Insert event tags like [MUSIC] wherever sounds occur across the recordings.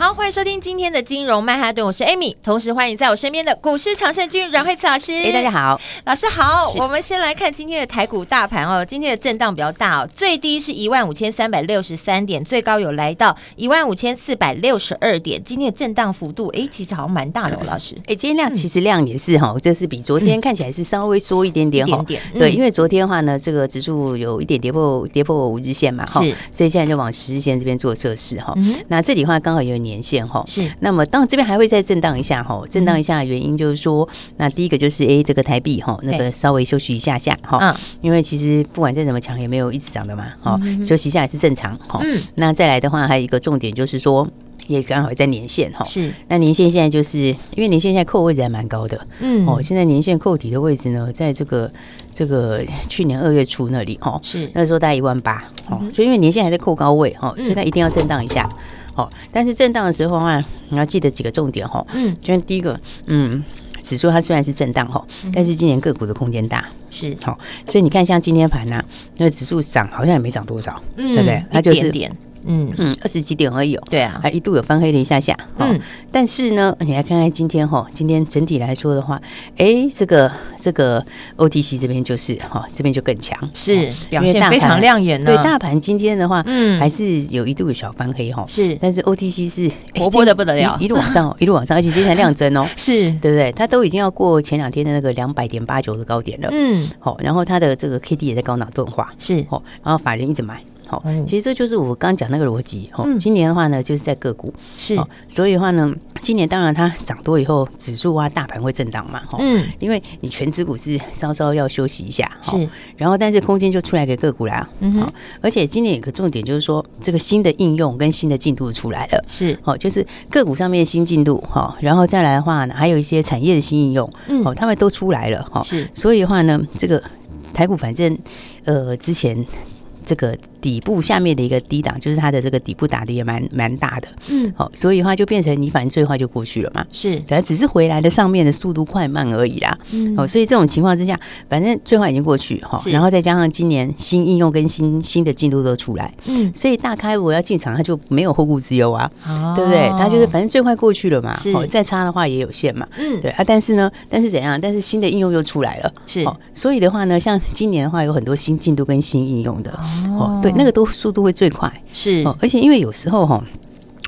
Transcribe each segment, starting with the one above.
好，欢迎收听今天的金融曼哈顿，我是 Amy，同时欢迎在我身边的股市常胜军阮惠慈老师。哎，大家好，老师好。我们先来看今天的台股大盘哦，今天的震荡比较大哦，最低是一万五千三百六十三点，最高有来到一万五千四百六十二点。今天的震荡幅度，哎，其实好像蛮大的哦，老师。哎，今天量其实量也是哈，这是比昨天看起来是稍微缩一点点哈，对，因为昨天的话呢，这个指数有一点跌破跌破五日线嘛，哈，所以现在就往十日线这边做测试哈。那这里的话刚好有年线哈，是。那么，当然这边还会再震荡一下哈，震荡一下的原因就是说，那第一个就是哎，这个台币哈，那个稍微休息一下下哈，因为其实不管再怎么强，也没有一直涨的嘛，哈，休息一下也是正常哈。那再来的话，还有一个重点就是说，也刚好在年线哈，是。那年线现在就是因为年线现在扣位置还蛮高的，嗯，哦，现在年线扣底的位置呢，在这个这个去年二月初那里哈，是。那时候大概一万八，哦，所以因为年线还在扣高位哈，所以它一定要震荡一下。哦，但是震荡的时候啊，你要记得几个重点哈。嗯，就第一个，嗯，指数它虽然是震荡哈，但是今年个股的空间大，是。好，所以你看像今天盘呐，那个指数涨好像也没涨多少，对不对？它就是点。嗯嗯，二十几点而已哦。对啊，还一度有翻黑了一下下。嗯，但是呢，你来看看今天哈，今天整体来说的话，哎，这个这个 OTC 这边就是哈，这边就更强，是表现非常亮眼。对，大盘今天的话，嗯，还是有一度有小翻黑哈。是，但是 OTC 是活泼的不得了，一路往上，[LAUGHS] 一路往上，而且今天才亮针哦。[LAUGHS] 是，对不对？它都已经要过前两天的那个两百点八九的高点了。嗯，好，然后它的这个 K D 也在高脑钝化。是，哦，然后法人一直买。好，其实这就是我刚刚讲那个逻辑。哦，今年的话呢，就是在个股是，所以的话呢，今年当然它涨多以后，指数啊、大盘会震荡嘛哈。嗯，因为你全指股是稍稍要休息一下。是，然后但是空间就出来给个股啦。嗯哼，而且今年有个重点就是说，这个新的应用跟新的进度出来了。是，哦，就是个股上面的新进度哈，然后再来的话呢，还有一些产业的新应用，哦，他们都出来了哈。是，所以的话呢，这个台股反正呃之前。这个底部下面的一个低档，就是它的这个底部打的也蛮蛮大的，嗯，好，所以的话就变成你反正最坏就过去了嘛，是，反正只是回来的上面的速度快慢而已啦，嗯，哦，所以这种情况之下，反正最坏已经过去哈，然后再加上今年新应用跟新新的进度都出来，嗯，所以大开如果要进场，它就没有后顾之忧啊，对不对？它就是反正最坏过去了嘛，哦，再差的话也有限嘛，嗯，对啊，但是呢，但是怎样？但是新的应用又出来了，是，所以的话呢，像今年的话有很多新进度跟新应用的。哦，对，那个都速度会最快，是哦，而且因为有时候哈。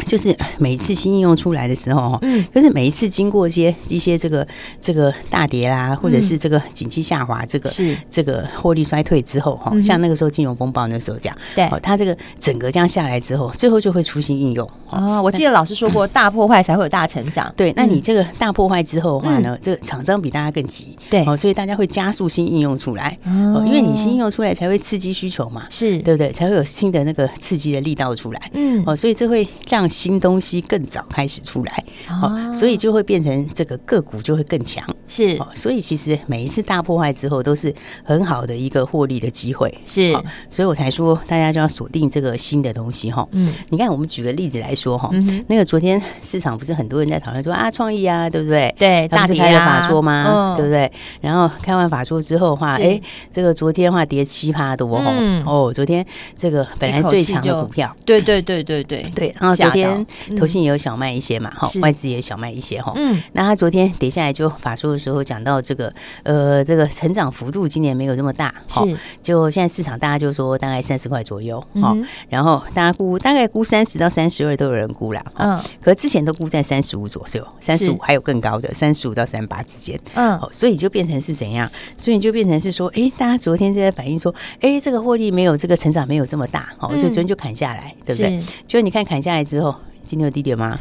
就是每一次新应用出来的时候，嗯，就是每一次经过一些一些这个这个大跌啦，或者是这个景气下滑，这个是。这个获利衰退之后，哈，像那个时候金融风暴那时候讲，对，它这个整个这样下来之后，最后就会出新应用。哦，我记得老师说过，大破坏才会有大成长。对，那你这个大破坏之后的话呢，这个厂商比大家更急，对，哦，所以大家会加速新应用出来，哦，因为你新应用出来才会刺激需求嘛，是。对不对？才会有新的那个刺激的力道出来，嗯，哦，所以这会让。新东西更早开始出来，哦，所以就会变成这个个股就会更强，是，所以其实每一次大破坏之后都是很好的一个获利的机会，是，所以我才说大家就要锁定这个新的东西哈，嗯，你看我们举个例子来说哈，那个昨天市场不是很多人在讨论说啊创意啊，对不对？对，大是开了法说吗？对不对？然后开完法说之后的话，哎，这个昨天的话跌七趴多哈，哦，昨天这个本来最强的股票，对对对对对。对，然后昨天。天投信也有小卖一些嘛，哈，外资也有小卖一些哈。嗯，那他昨天跌下来就法说的时候讲到这个，呃，这个成长幅度今年没有这么大，是。就现在市场大家就说大概三十块左右，哈。然后大家估大概估三十到三十二都有人估啦，嗯。可之前都估在三十五左右，三十五还有更高的三十五到三八之间，嗯。所以就变成是怎样？所以就变成是说，哎，大家昨天就在反映说，哎，这个获利没有这个成长没有这么大，好，所以昨天就砍下来，对不对？就你看砍下来之后。今天有低点吗？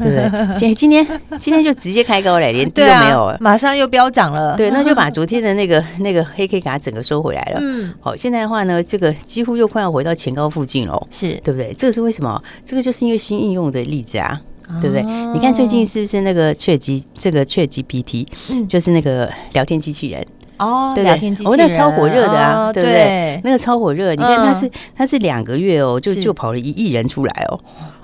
对不对？今 [LAUGHS] 今天今天就直接开高了，连低都没有，马上又飙涨了。对，那就把昨天的那个 [LAUGHS] 那个黑 K 给它整个收回来了。嗯，好，现在的话呢，这个几乎又快要回到前高附近了，是对不对？这个是为什么？这个就是因为新应用的例子啊。对不对？你看最近是不是那个 Chat 这个 ChatGPT，嗯，就是那个聊天机器人。哦，对不对？哦，那超火热的啊，对不对？那个超火热，你看它是它是两个月哦，就就跑了一亿人出来哦。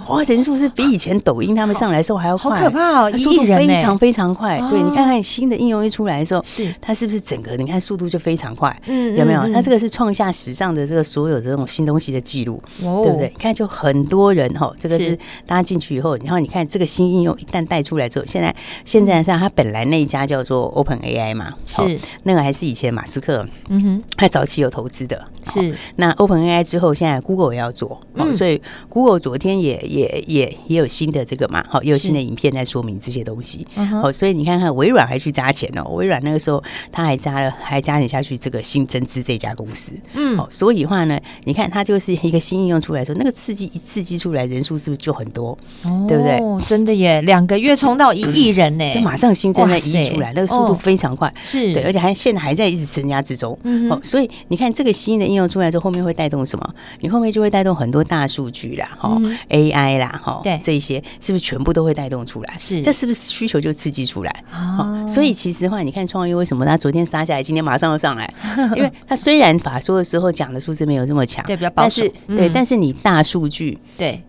哇，人数是比以前抖音他们上来的时候还要快，好可怕哦！速度非常非常快。对，你看看新的应用一出来的时候，是它是不是整个你看速度就非常快？嗯，有没有？它这个是创下史上的这个所有的这种新东西的记录，对不对？你看就很多人哈，这个是大家进去以后，然后你看这个新应用一旦带出来之后，现在现在像它本来那一家叫做 Open AI 嘛，是那个还是以前马斯克嗯哼，他早期有投资的，是那 Open AI 之后，现在 Google 也要做，所以 Google 昨天也也。也也也有新的这个嘛，好，也有新的影片在说明这些东西，哦，所以你看看微软还去砸钱哦，微软那个时候他还加了，还加钱下去这个新增资这家公司，嗯，哦，所以话呢，你看它就是一个新应用出来的时候，那个刺激一刺激出来，人数是不是就很多？哦，对不对？真的耶，两个月冲到一亿人呢，就马上新增了一亿出来，那个速度非常快，是。对，而且还现在还在一直增加之中，嗯，哦，所以你看这个新的应用出来之后，后面会带动什么？你后面就会带动很多大数据啦，哈，AI。啦，哈，对，这一些是不是全部都会带动出来？是，这是不是需求就刺激出来？哦，所以其实的话，你看创业为什么他昨天杀下来，今天马上又上来？[LAUGHS] 因为他虽然法说的时候讲的数字没有这么强，对，比较保守，但是对，但是你大数据对。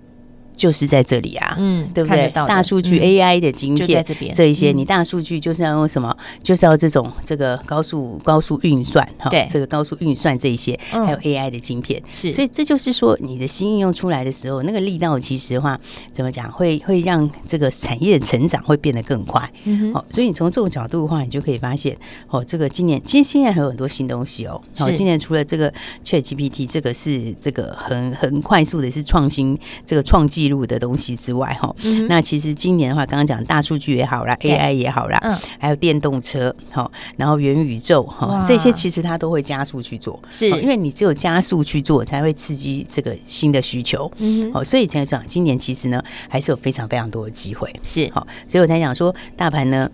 就是在这里啊，嗯，对不对？大数据 AI 的晶片，这一些，你大数据就是要用什么？就是要这种这个高速高速运算，哈，这个高速运算这一些，还有 AI 的晶片，是。所以这就是说，你的新应用出来的时候，那个力道其实的话，怎么讲，会会让这个产业的成长会变得更快。嗯哼。所以你从这种角度的话，你就可以发现，哦，这个今年其实现在还有很多新东西哦。好，今年除了这个 ChatGPT，这个是这个很很快速的是创新，这个创纪录的东西之外，哈，那其实今年的话，刚刚讲大数据也好啦，AI 也好啦，嗯，还有电动车，哈，然后元宇宙，哈，这些其实它都会加速去做，是。因为你只有加速去做，才会刺激这个新的需求，嗯，好，所以才讲今年其实呢，还是有非常非常多的机会，是。好，所以我才讲说大盘呢。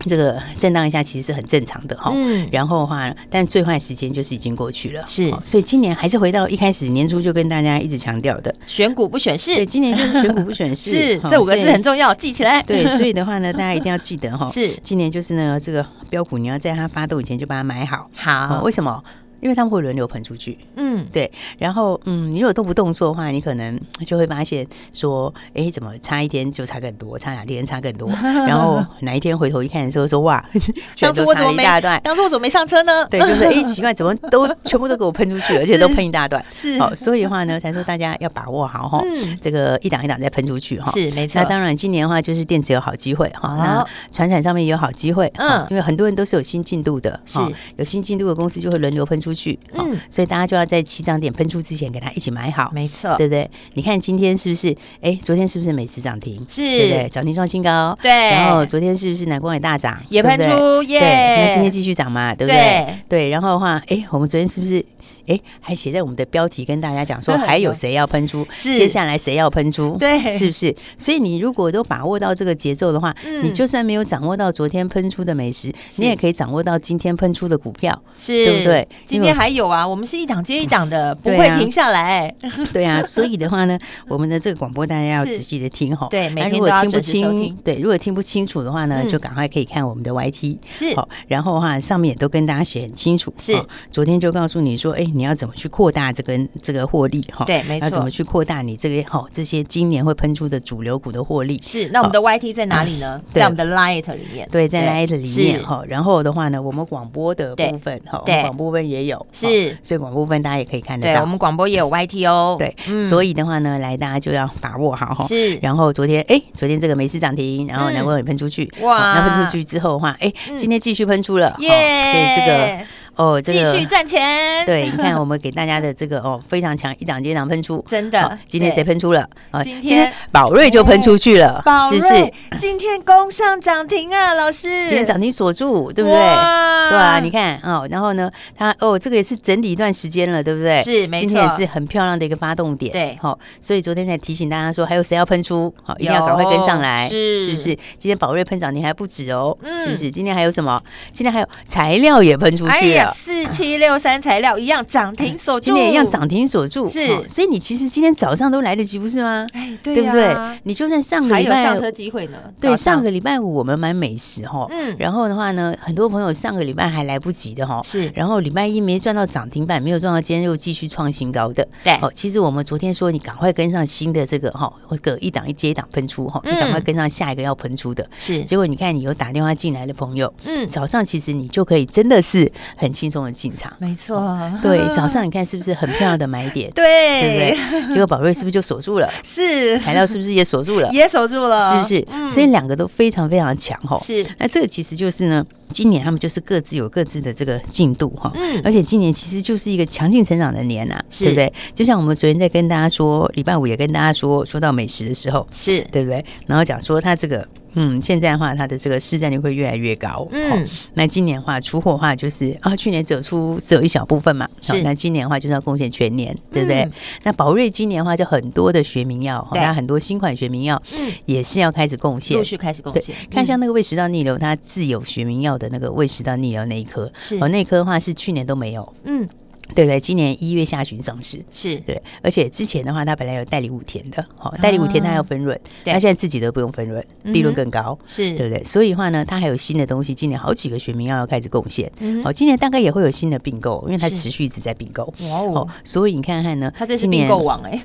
这个震荡一下其实是很正常的哈，嗯，然后的话，但最坏时间就是已经过去了，是，所以今年还是回到一开始年初就跟大家一直强调的，选股不选市，对，今年就是选股不选市，[LAUGHS] 是这五个字很重要，记起来，对，所以的话呢，大家一定要记得哈，[LAUGHS] 是，今年就是呢，这个标股你要在它发动以前就把它买好，好，为什么？因为他们会轮流喷出去，嗯，对，然后嗯，你如果都不动作的话，你可能 [SNIFFS] 就会发现说，哎，怎么差一天就差更多，差两天差更多，[LAUGHS] 然后哪一天回头一看的时候说，哇，[LAUGHS] 当初我怎么没当初我怎么没上车呢？[LAUGHS] 对，就是哎，奇怪，怎么都全部都给我喷出去，而且都喷一大段，是，好，所以的话呢，才说大家要把握好哈，这个一档一档再喷出去哈，是没错。那当然，今年的话就是电子有好机会哈，那船产上面也有好机会，嗯，因为很多人都是有新进度的，是。有新进度的公司就会轮流喷出。去，嗯，所以大家就要在起涨点喷出之前给它一起买好，没错，对不对？你看今天是不是？哎，昨天是不是美食涨停？是，对不对？涨停创新高，对。然后昨天是不是南光也大涨？也喷出，耶。那今天继续涨嘛，对不对？对。然后的话，哎，我们昨天是不是？哎，还写在我们的标题跟大家讲说，[LAUGHS] 还有谁要喷出？是，接下来谁要喷出？对，是不是？所以你如果都把握到这个节奏的话，你就算没有掌握到昨天喷出的美食，你也可以掌握到今天喷出的股票，是，对不对？今天还有啊，我们是一档接一档的，不会停下来。对啊，[LAUGHS] 所以的话呢，我们的这个广播大家要仔细的听哈。对，每天都要准时收听。对，如果听不清楚的话呢，就赶快可以看我们的 YT。是，好，然后的话上面也都跟大家写很清楚。是，昨天就告诉你说，哎。你要怎么去扩大这个这个获利哈？对，没错。要怎么去扩大你这个哈这些今年会喷出的主流股的获利？是。那我们的 YT 在哪里呢？在我们的 Light 里面。对，在 Light 里面哈。然后的话呢，我们广播的部分哈，广播部分也有。是。所以广播部分大家也可以看得到。对，我们广播也有 YT 哦。对。所以的话呢，来大家就要把握好哈。是。然后昨天哎，昨天这个美食涨停，然后南光也喷出去。哇。那喷出去之后的话，哎，今天继续喷出了。耶。所以这个。哦，继续赚钱。对，你看我们给大家的这个哦，非常强，一档接一档喷出，真的。今天谁喷出了？啊，今天宝瑞就喷出去了，是不是？今天攻上涨停啊，老师。今天涨停锁住，对不对？对啊，你看哦，然后呢，它哦，这个也是整理一段时间了，对不对？是，没错。今天也是很漂亮的一个发动点，对，好。所以昨天才提醒大家说，还有谁要喷出？好，一定要赶快跟上来，是，是不是？今天宝瑞喷涨停还不止哦，是不是？今天还有什么？今天还有材料也喷出去。了。四七六三材料一样涨停锁住，今天一样涨停锁住。是，所以你其实今天早上都来得及，不是吗？哎，对，对不对？你就算上个礼拜上车机会呢？对，上个礼拜五我们买美食哈，嗯，然后的话呢，很多朋友上个礼拜还来不及的哈，是，然后礼拜一没赚到涨停板，没有赚到，今天又继续创新高的。对，哦，其实我们昨天说你赶快跟上新的这个哈，会个一档一接一档喷出哈，你赶快跟上下一个要喷出的。是，结果你看你有打电话进来的朋友，嗯，早上其实你就可以真的是很轻松的进场。没错，对，早上你看是不是很漂亮的买点？[LAUGHS] 对，对不对？结果宝瑞是不是就锁住了？[LAUGHS] 是，材料是不是也锁住了？也锁住了，是不是？所以两个都非常非常强吼。是，那这个其实就是呢，今年他们就是各自有各自的这个进度哈。嗯，而且今年其实就是一个强劲成长的年呐，对不对？就像我们昨天在跟大家说，礼拜五也跟大家说，说到美食的时候，是对不对？然后讲说它这个。嗯，现在的话，它的这个市占率会越来越高。嗯，那今年的话，出货的话就是啊，去年只有出只有一小部分嘛。是，那今年的话就是要贡献全年，对不对？嗯、那宝瑞今年的话，就很多的学名药，那对很多新款学名药，嗯，也是要开始贡献，陆续开始贡献。看像那个胃食道逆流，它自有学名药的那个胃食道逆流那一颗，是哦，那一颗的话是去年都没有。嗯。对对，今年一月下旬上市，是对，而且之前的话，它本来有代理五天的，好，代理五天它要分润，它现在自己都不用分润，利润更高，是对不对？所以的话呢，它还有新的东西，今年好几个学名药要开始贡献，好，今年大概也会有新的并购，因为它持续一直在并购，哦，所以你看看呢，它这是并购王哎，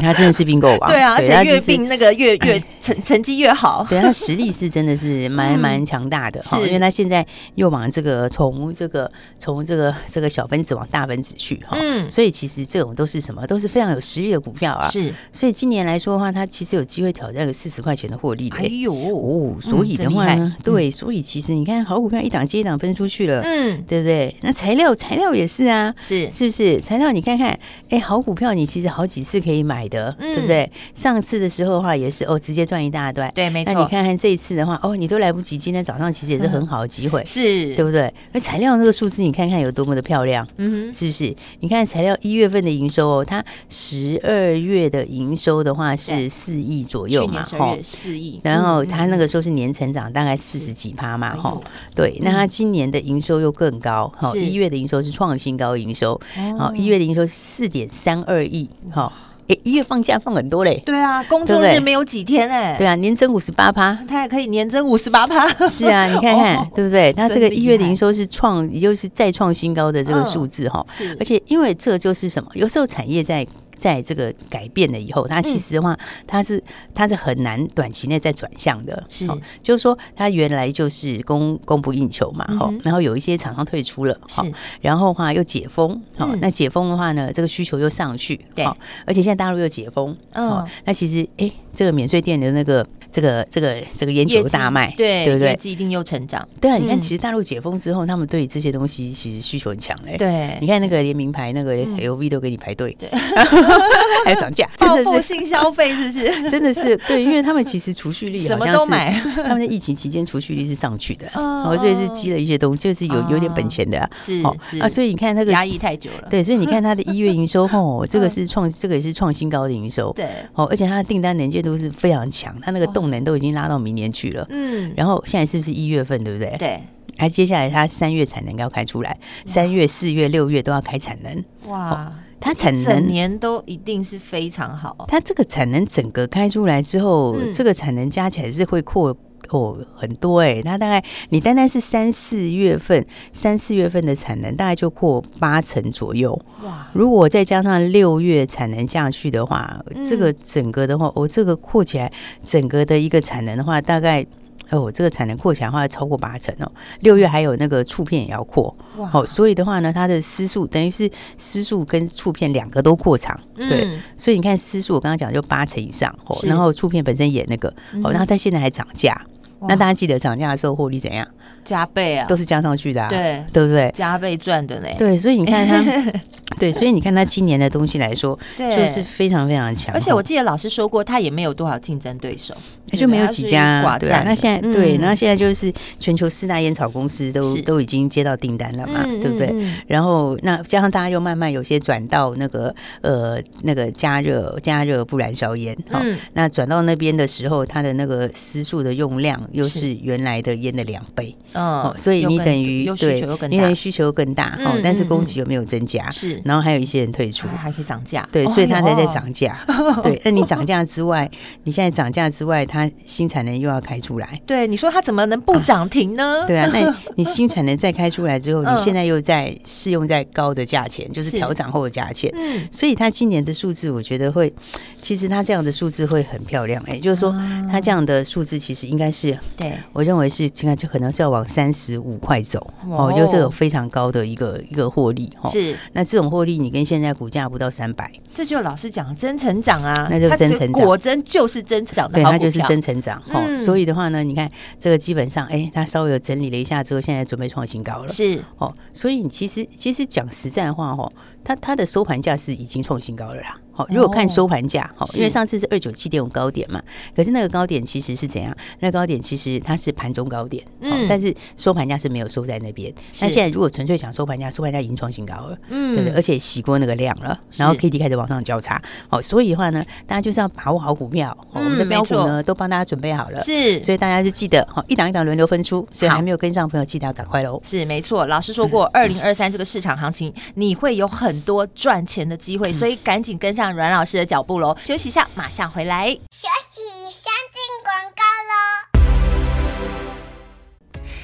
它真的是并购王，[LAUGHS] 对啊，而且越并那个越 [CLEARS THROAT] 越成成绩越好，对，它实力是真的是 [LAUGHS] 蛮蛮强大的，是因为它现在又往这个从这个从这个这个小分子往大分子去哈。嗯，所以其实这种都是什么，都是非常有实力的股票啊。是，所以今年来说的话，它其实有机会挑战个四十块钱的获利。哎呦哦，所以的话呢，对，所以其实你看，好股票一档接一档分出去了，嗯，对不对？那材料材料也是啊，是是不是？材料你看看，哎，好股票你其实好几次可以买的，对不对？上次的时候的话也是哦，直接赚一大段。对，没错。那你看看这一次的话，哦，你都来不及，今天早上其实也是很好的机会，是对不对？那材料那个数字你看看有多么的漂亮，嗯哼，是不是？你看材料一月份的营收哦，它十二月的营收的话是四亿左右嘛，哈，四亿。然后它那个时候是年成长大概四十几趴嘛，哈，对。那它今年的营收又更高，哈，一月的营收是创新高营收，好，一月的营收四点三二亿，哈。哎，一月放假放很多嘞，对啊，工作日没有几天哎，对啊，年增五十八趴，它也可以年增五十八趴，是啊，[LAUGHS] 你看看对不对？它这个一月的营收是创，也就是再创新高的这个数字哈，是，而且因为这就是什么？有时候产业在。在这个改变了以后，它其实的话，它是它是很难短期内再转向的。是，就是说，它原来就是供供不应求嘛，哈，然后有一些厂商退出了，好，然后的话又解封，好，那解封的话呢，这个需求又上去，对，而且现在大陆又解封，嗯，那其实哎，这个免税店的那个这个这个这个烟酒大卖，对对不对？业绩一定又成长。对啊，你看，其实大陆解封之后，他们对这些东西其实需求很强嘞。对，你看那个连名牌那个 LV 都给你排队。对。[LAUGHS] 还要涨价，[LAUGHS] 真的是。性消费，是不是？[LAUGHS] 真的是对，因为他们其实储蓄率什么都买，他们在疫情期间储蓄率是上去的，哦，所以是积了一些东西，就是有有点本钱的，是啊，所以你看那个压抑太久了，对，所以你看它的一月营收，哦，这个是创，这个也是创新高的营收，对，哦，而且它的订单能见度是非常强，它那个动能都已经拉到明年去了，嗯，然后现在是不是一月份，对不对？对，还接下来它三月产能要开出来，三月、四月、六月都要开产能，哇。它产能整年都一定是非常好。它这个产能整个开出来之后，嗯、这个产能加起来是会扩哦很多哎、欸。它大概你单单是三四月份，三四月份的产能大概就扩八成左右。哇！如果再加上六月产能下去的话，嗯、这个整个的话，我、哦、这个扩起来整个的一个产能的话，大概。哦，这个产能扩起来的话超过八成哦。六月还有那个触片也要扩，好哇，所以的话呢，它的丝数等于是丝数跟触片两个都扩长，嗯、对。所以你看丝数，我刚刚讲就八成以上，哦，然后触片本身也那个，哦，然后它现在还涨价，哇那大家记得涨价的时候获利怎样？加倍啊，都是加上去的，啊，对，对不对？加倍赚的嘞，对，所以你看他 [LAUGHS] 对，所以你看他今年的东西来说，对，就是非常非常强。而且我记得老师说过，他也没有多少竞争对手，就没有几家。对啊，那现在对，那现在就是全球四大烟草公司都都已经接到订单了嘛，对不对？然后那加上大家又慢慢有些转到那个呃那个加热加热不燃烧烟，好，那转到那边的时候，它的那个丝数的用量又是原来的烟的两倍，哦，所以你等于对，你等于需求更大，哦，但是供给有没有增加？是。然后还有一些人退出，还可以涨价，对，所以它才在涨价。[LAUGHS] 对，那你涨价之外，你现在涨价之外，它新产能又要开出来。对，你说它怎么能不涨停呢？对啊，那 [LAUGHS] 你新产能再开出来之后，你现在又在适用在高的价钱，就是调涨后的价钱。嗯，所以它今年的数字，我觉得会，其实它这样的数字会很漂亮。哎，就是说它这样的数字，其实应该是，对我认为是现在就可能是要往三十五块走。哦，就这种非常高的一个一个获利。是，那这种。获利，你跟现在股价不到三百，这就老师讲真成长啊，那就真成长，果真就是真成长的，对，它就是真成长。哦，所以的话呢，你看这个基本上，哎，它稍微有整理了一下之后，现在准备创新高了，是哦。所以你其实其实讲实在话，哦，它它的收盘价是已经创新高了啦。好，如果看收盘价，好，因为上次是二九七点五高点嘛，可是那个高点其实是怎样？那个高点其实它是盘中高点，嗯，但是收盘价是没有收在那边。那现在如果纯粹想收盘价，收盘价已经创新高了，嗯，对不对？而且洗过那个量了，然后 K D 开始往上交叉，好，所以的话呢，大家就是要把握好股票，我们的标股呢都帮大家准备好了，是，所以大家就记得，好，一档一档轮流分出，所以还没有跟上的朋友，记得要赶快喽。是没错，老师说过，[LAUGHS] 二零二三这个市场行情你会有很多赚钱的机会，所以赶紧跟上阮老师的脚步。不喽，休息一下，马上回来。休息，先进广告喽。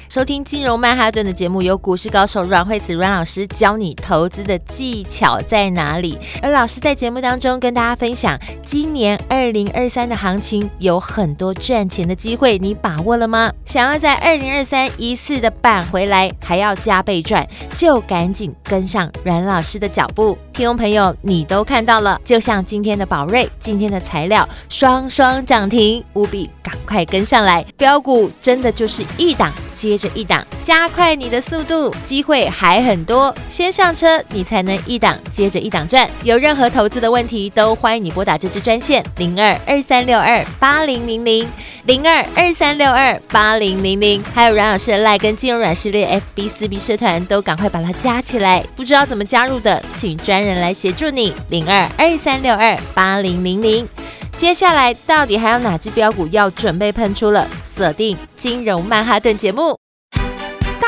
收听金融曼哈顿的节目，由股市高手阮慧子阮老师教你投资的技巧在哪里？而老师在节目当中跟大家分享，今年二零二三的行情有很多赚钱的机会，你把握了吗？想要在二零二三一次的扳回来，还要加倍赚，就赶紧跟上阮老师的脚步。听众朋友，你都看到了，就像今天的宝瑞，今天的材料双双涨停，务必赶快跟上来。标股真的就是一档接着一档，加快你的速度，机会还很多，先上车，你才能一档接着一档赚。有任何投资的问题，都欢迎你拨打这支专线零二二三六二八零零零零二二三六二八零零零，还有阮老师的赖跟金融软实力 FB 四 B 社团，都赶快把它加起来。不知道怎么加入的，请专人来协助你，零二二三六二八零零零。接下来到底还有哪只标股要准备喷出了？锁定金融曼哈顿节目。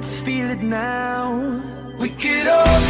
let's feel it now. We could all.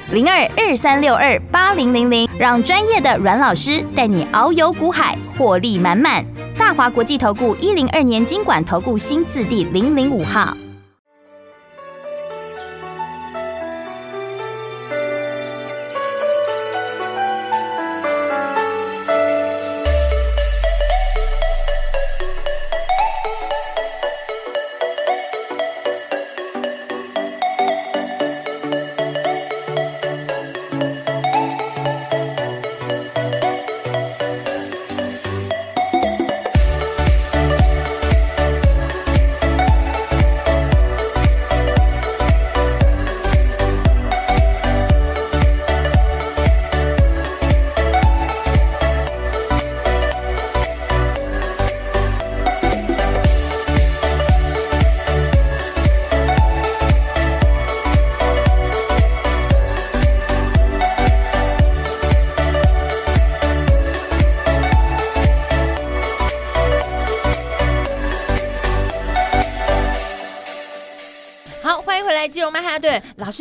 零二二三六二八零零零，让专业的阮老师带你遨游股海，获利满满。大华国际投顾一零二年金管投顾新字第零零五号。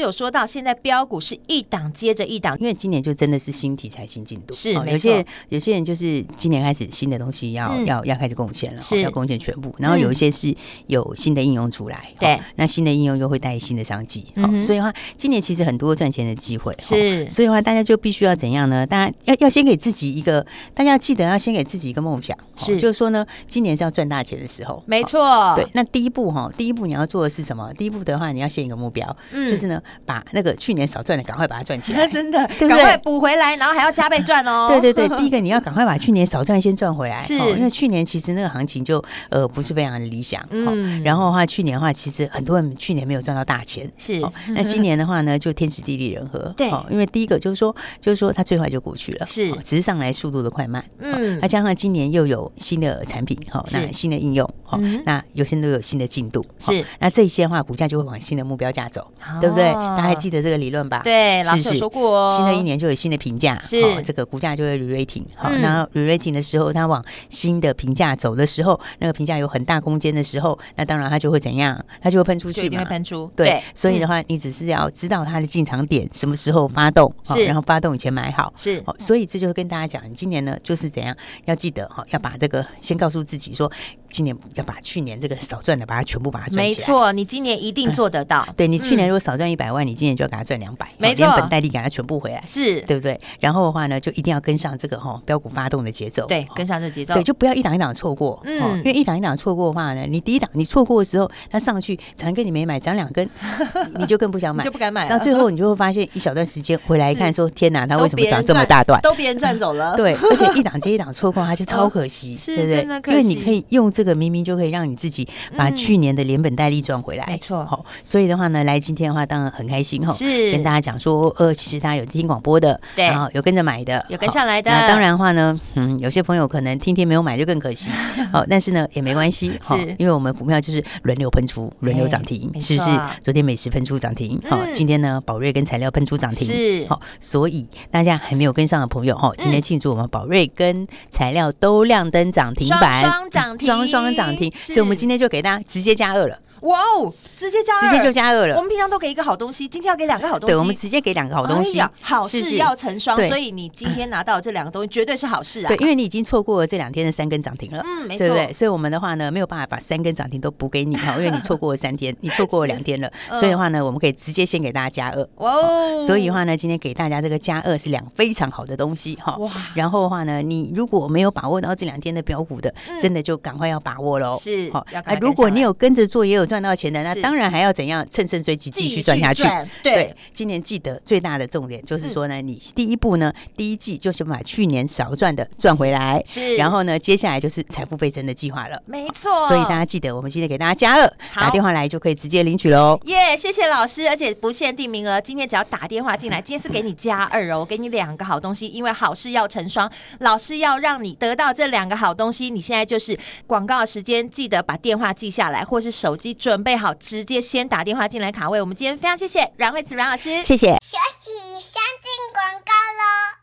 师有说到，现在标股是一档接着一档，因为今年就真的是新题材、新进度。是，有些有些人就是今年开始新的东西要、嗯、要要开始贡献了，是要贡献全部。然后有一些是有新的应用出来，对、嗯，那新的应用又会带新的商机。好、嗯，所以的话，今年其实很多赚钱的机会。是，所以的话，大家就必须要怎样呢？大家要要先给自己一个，大家要记得要先给自己一个梦想。是，就是说呢，今年是要赚大钱的时候。没错。对，那第一步哈，第一步你要做的是什么？第一步的话，你要先一个目标，嗯，就是。把那个去年少赚的赶快把它赚起来，[LAUGHS] 真的，赶快补回来，然后还要加倍赚哦。对 [LAUGHS] 对对，[LAUGHS] 第一个你要赶快把去年少赚先赚回来，是，因为去年其实那个行情就呃不是非常的理想，嗯，然后的话去年的话其实很多人去年没有赚到大钱，是，那今年的话呢就天时地利人和，对，因为第一个就是说就是说它最快就过去了，是，只是上来速度的快慢，嗯，那加上今年又有新的产品哈，那新的应用，好，那有些都有新的进度，是，那这些的话股价就会往新的目标价走，对不对？对，大家还记得这个理论吧？对，老师有说过哦。新的一年就有新的评价，是这个股价就会 re-rating。好，那 re-rating 的时候，它往新的评价走的时候，那个评价有很大空间的时候，那当然它就会怎样？它就会喷出去嘛，一定会喷出。对，所以的话，你只是要知道它的进场点什么时候发动，是，然后发动以前买好，是。所以这就是跟大家讲，你今年呢就是怎样？要记得哈，要把这个先告诉自己说，今年要把去年这个少赚的，把它全部把它赚。没错，你今年一定做得到。[LAUGHS] 对，你去年如果少赚一百万，你今年就要给他赚两百，没错，连本带利给他全部回来，是对不对？然后的话呢，就一定要跟上这个哈标股发动的节奏，对，跟上这节奏，对，就不要一档一档错过，嗯，因为一档一档错过的话呢，你第一档你错过的时候，它上去涨一根你没买，涨两根，[LAUGHS] 你就更不想买，就不敢买。到最后你就会发现一小段时间回来 [LAUGHS] 一看，说天哪，它为什么涨这么大段？都别人赚走了，对，而且一档接一档错过，它就超可惜，对不对？因为你可以用这个明明就可以让你自己把去年的连本带利赚回来，没错。好，所以的话呢，来今天的话当然很开心哈，是。跟大家讲说，呃，其实他有听广播的，对，然后有跟着买的，有跟上来的。那当然的话呢，嗯，有些朋友可能天天没有买就更可惜，[LAUGHS] 好，但是呢也没关系，好，因为我们股票就是轮流喷出，轮流涨停，是不是？昨天美食喷出涨停，好，今天呢宝瑞跟材料喷出涨停，是，好，所以大家还没有跟上的朋友，哈，今天庆祝我们宝瑞跟材料都亮灯涨停板，双双涨停，双双涨停，所以我们今天就给大家直接加二了。哇哦！直接加二，直接就加二了。我们平常都给一个好东西，今天要给两个好东西。对，我们直接给两个好东西。好事要成双，所以你今天拿到这两个东西绝对是好事啊。对，因为你已经错过了这两天的三根涨停了，嗯，没错，对不对？所以我们的话呢，没有办法把三根涨停都补给你哈，[LAUGHS] 因为你错过了三天，你错过了两天了。所以的话呢，我们可以直接先给大家加二。哇哦！所以的话呢，今天给大家这个加二是两非常好的东西哈。哇！然后的话呢，你如果没有把握到这两天的标股的，真的就赶快要把握喽。是，好。如果你有跟着做，也有赚到钱的，那当然还要怎样乘胜追击，继续赚下去。对，对，今年记得最大的重点就是说呢，你第一步呢，第一季就是把去年少赚的赚回来，是。然后呢，接下来就是财富倍增的计划了。没错。所以大家记得，我们今天给大家加二，打电话来就可以直接领取喽。耶，谢谢老师，而且不限定名额，今天只要打电话进来，今天是给你加二哦，我给你两个好东西，因为好事要成双，老师要让你得到这两个好东西。你现在就是广告时间，记得把电话记下来，或是手机准备好，直接先打电话进来卡位。我们今天非常谢谢阮慧慈阮老师，谢谢。休息，先进广告喽。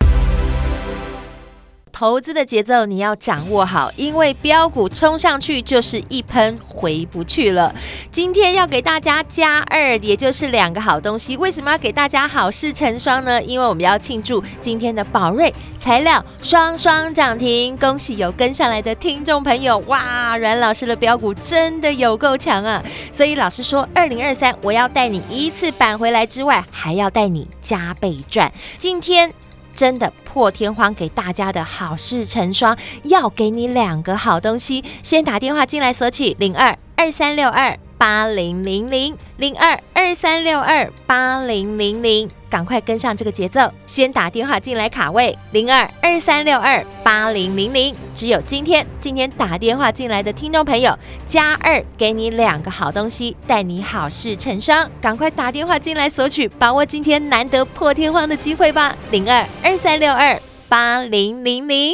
投资的节奏你要掌握好，因为标股冲上去就是一喷回不去了。今天要给大家加二，也就是两个好东西。为什么要给大家好事成双呢？因为我们要庆祝今天的宝瑞材料双双涨停，恭喜有跟上来的听众朋友！哇，阮老师的标股真的有够强啊！所以老师说，二零二三我要带你一次扳回来之外，还要带你加倍赚。今天。真的破天荒给大家的好事成双，要给你两个好东西，先打电话进来索取零二二三六二八零零零零二二三六二八零零零。赶快跟上这个节奏，先打电话进来卡位零二二三六二八零零零。只有今天，今天打电话进来的听众朋友加二，给你两个好东西，带你好事成双。赶快打电话进来索取，把握今天难得破天荒的机会吧！零二二三六二八零零零。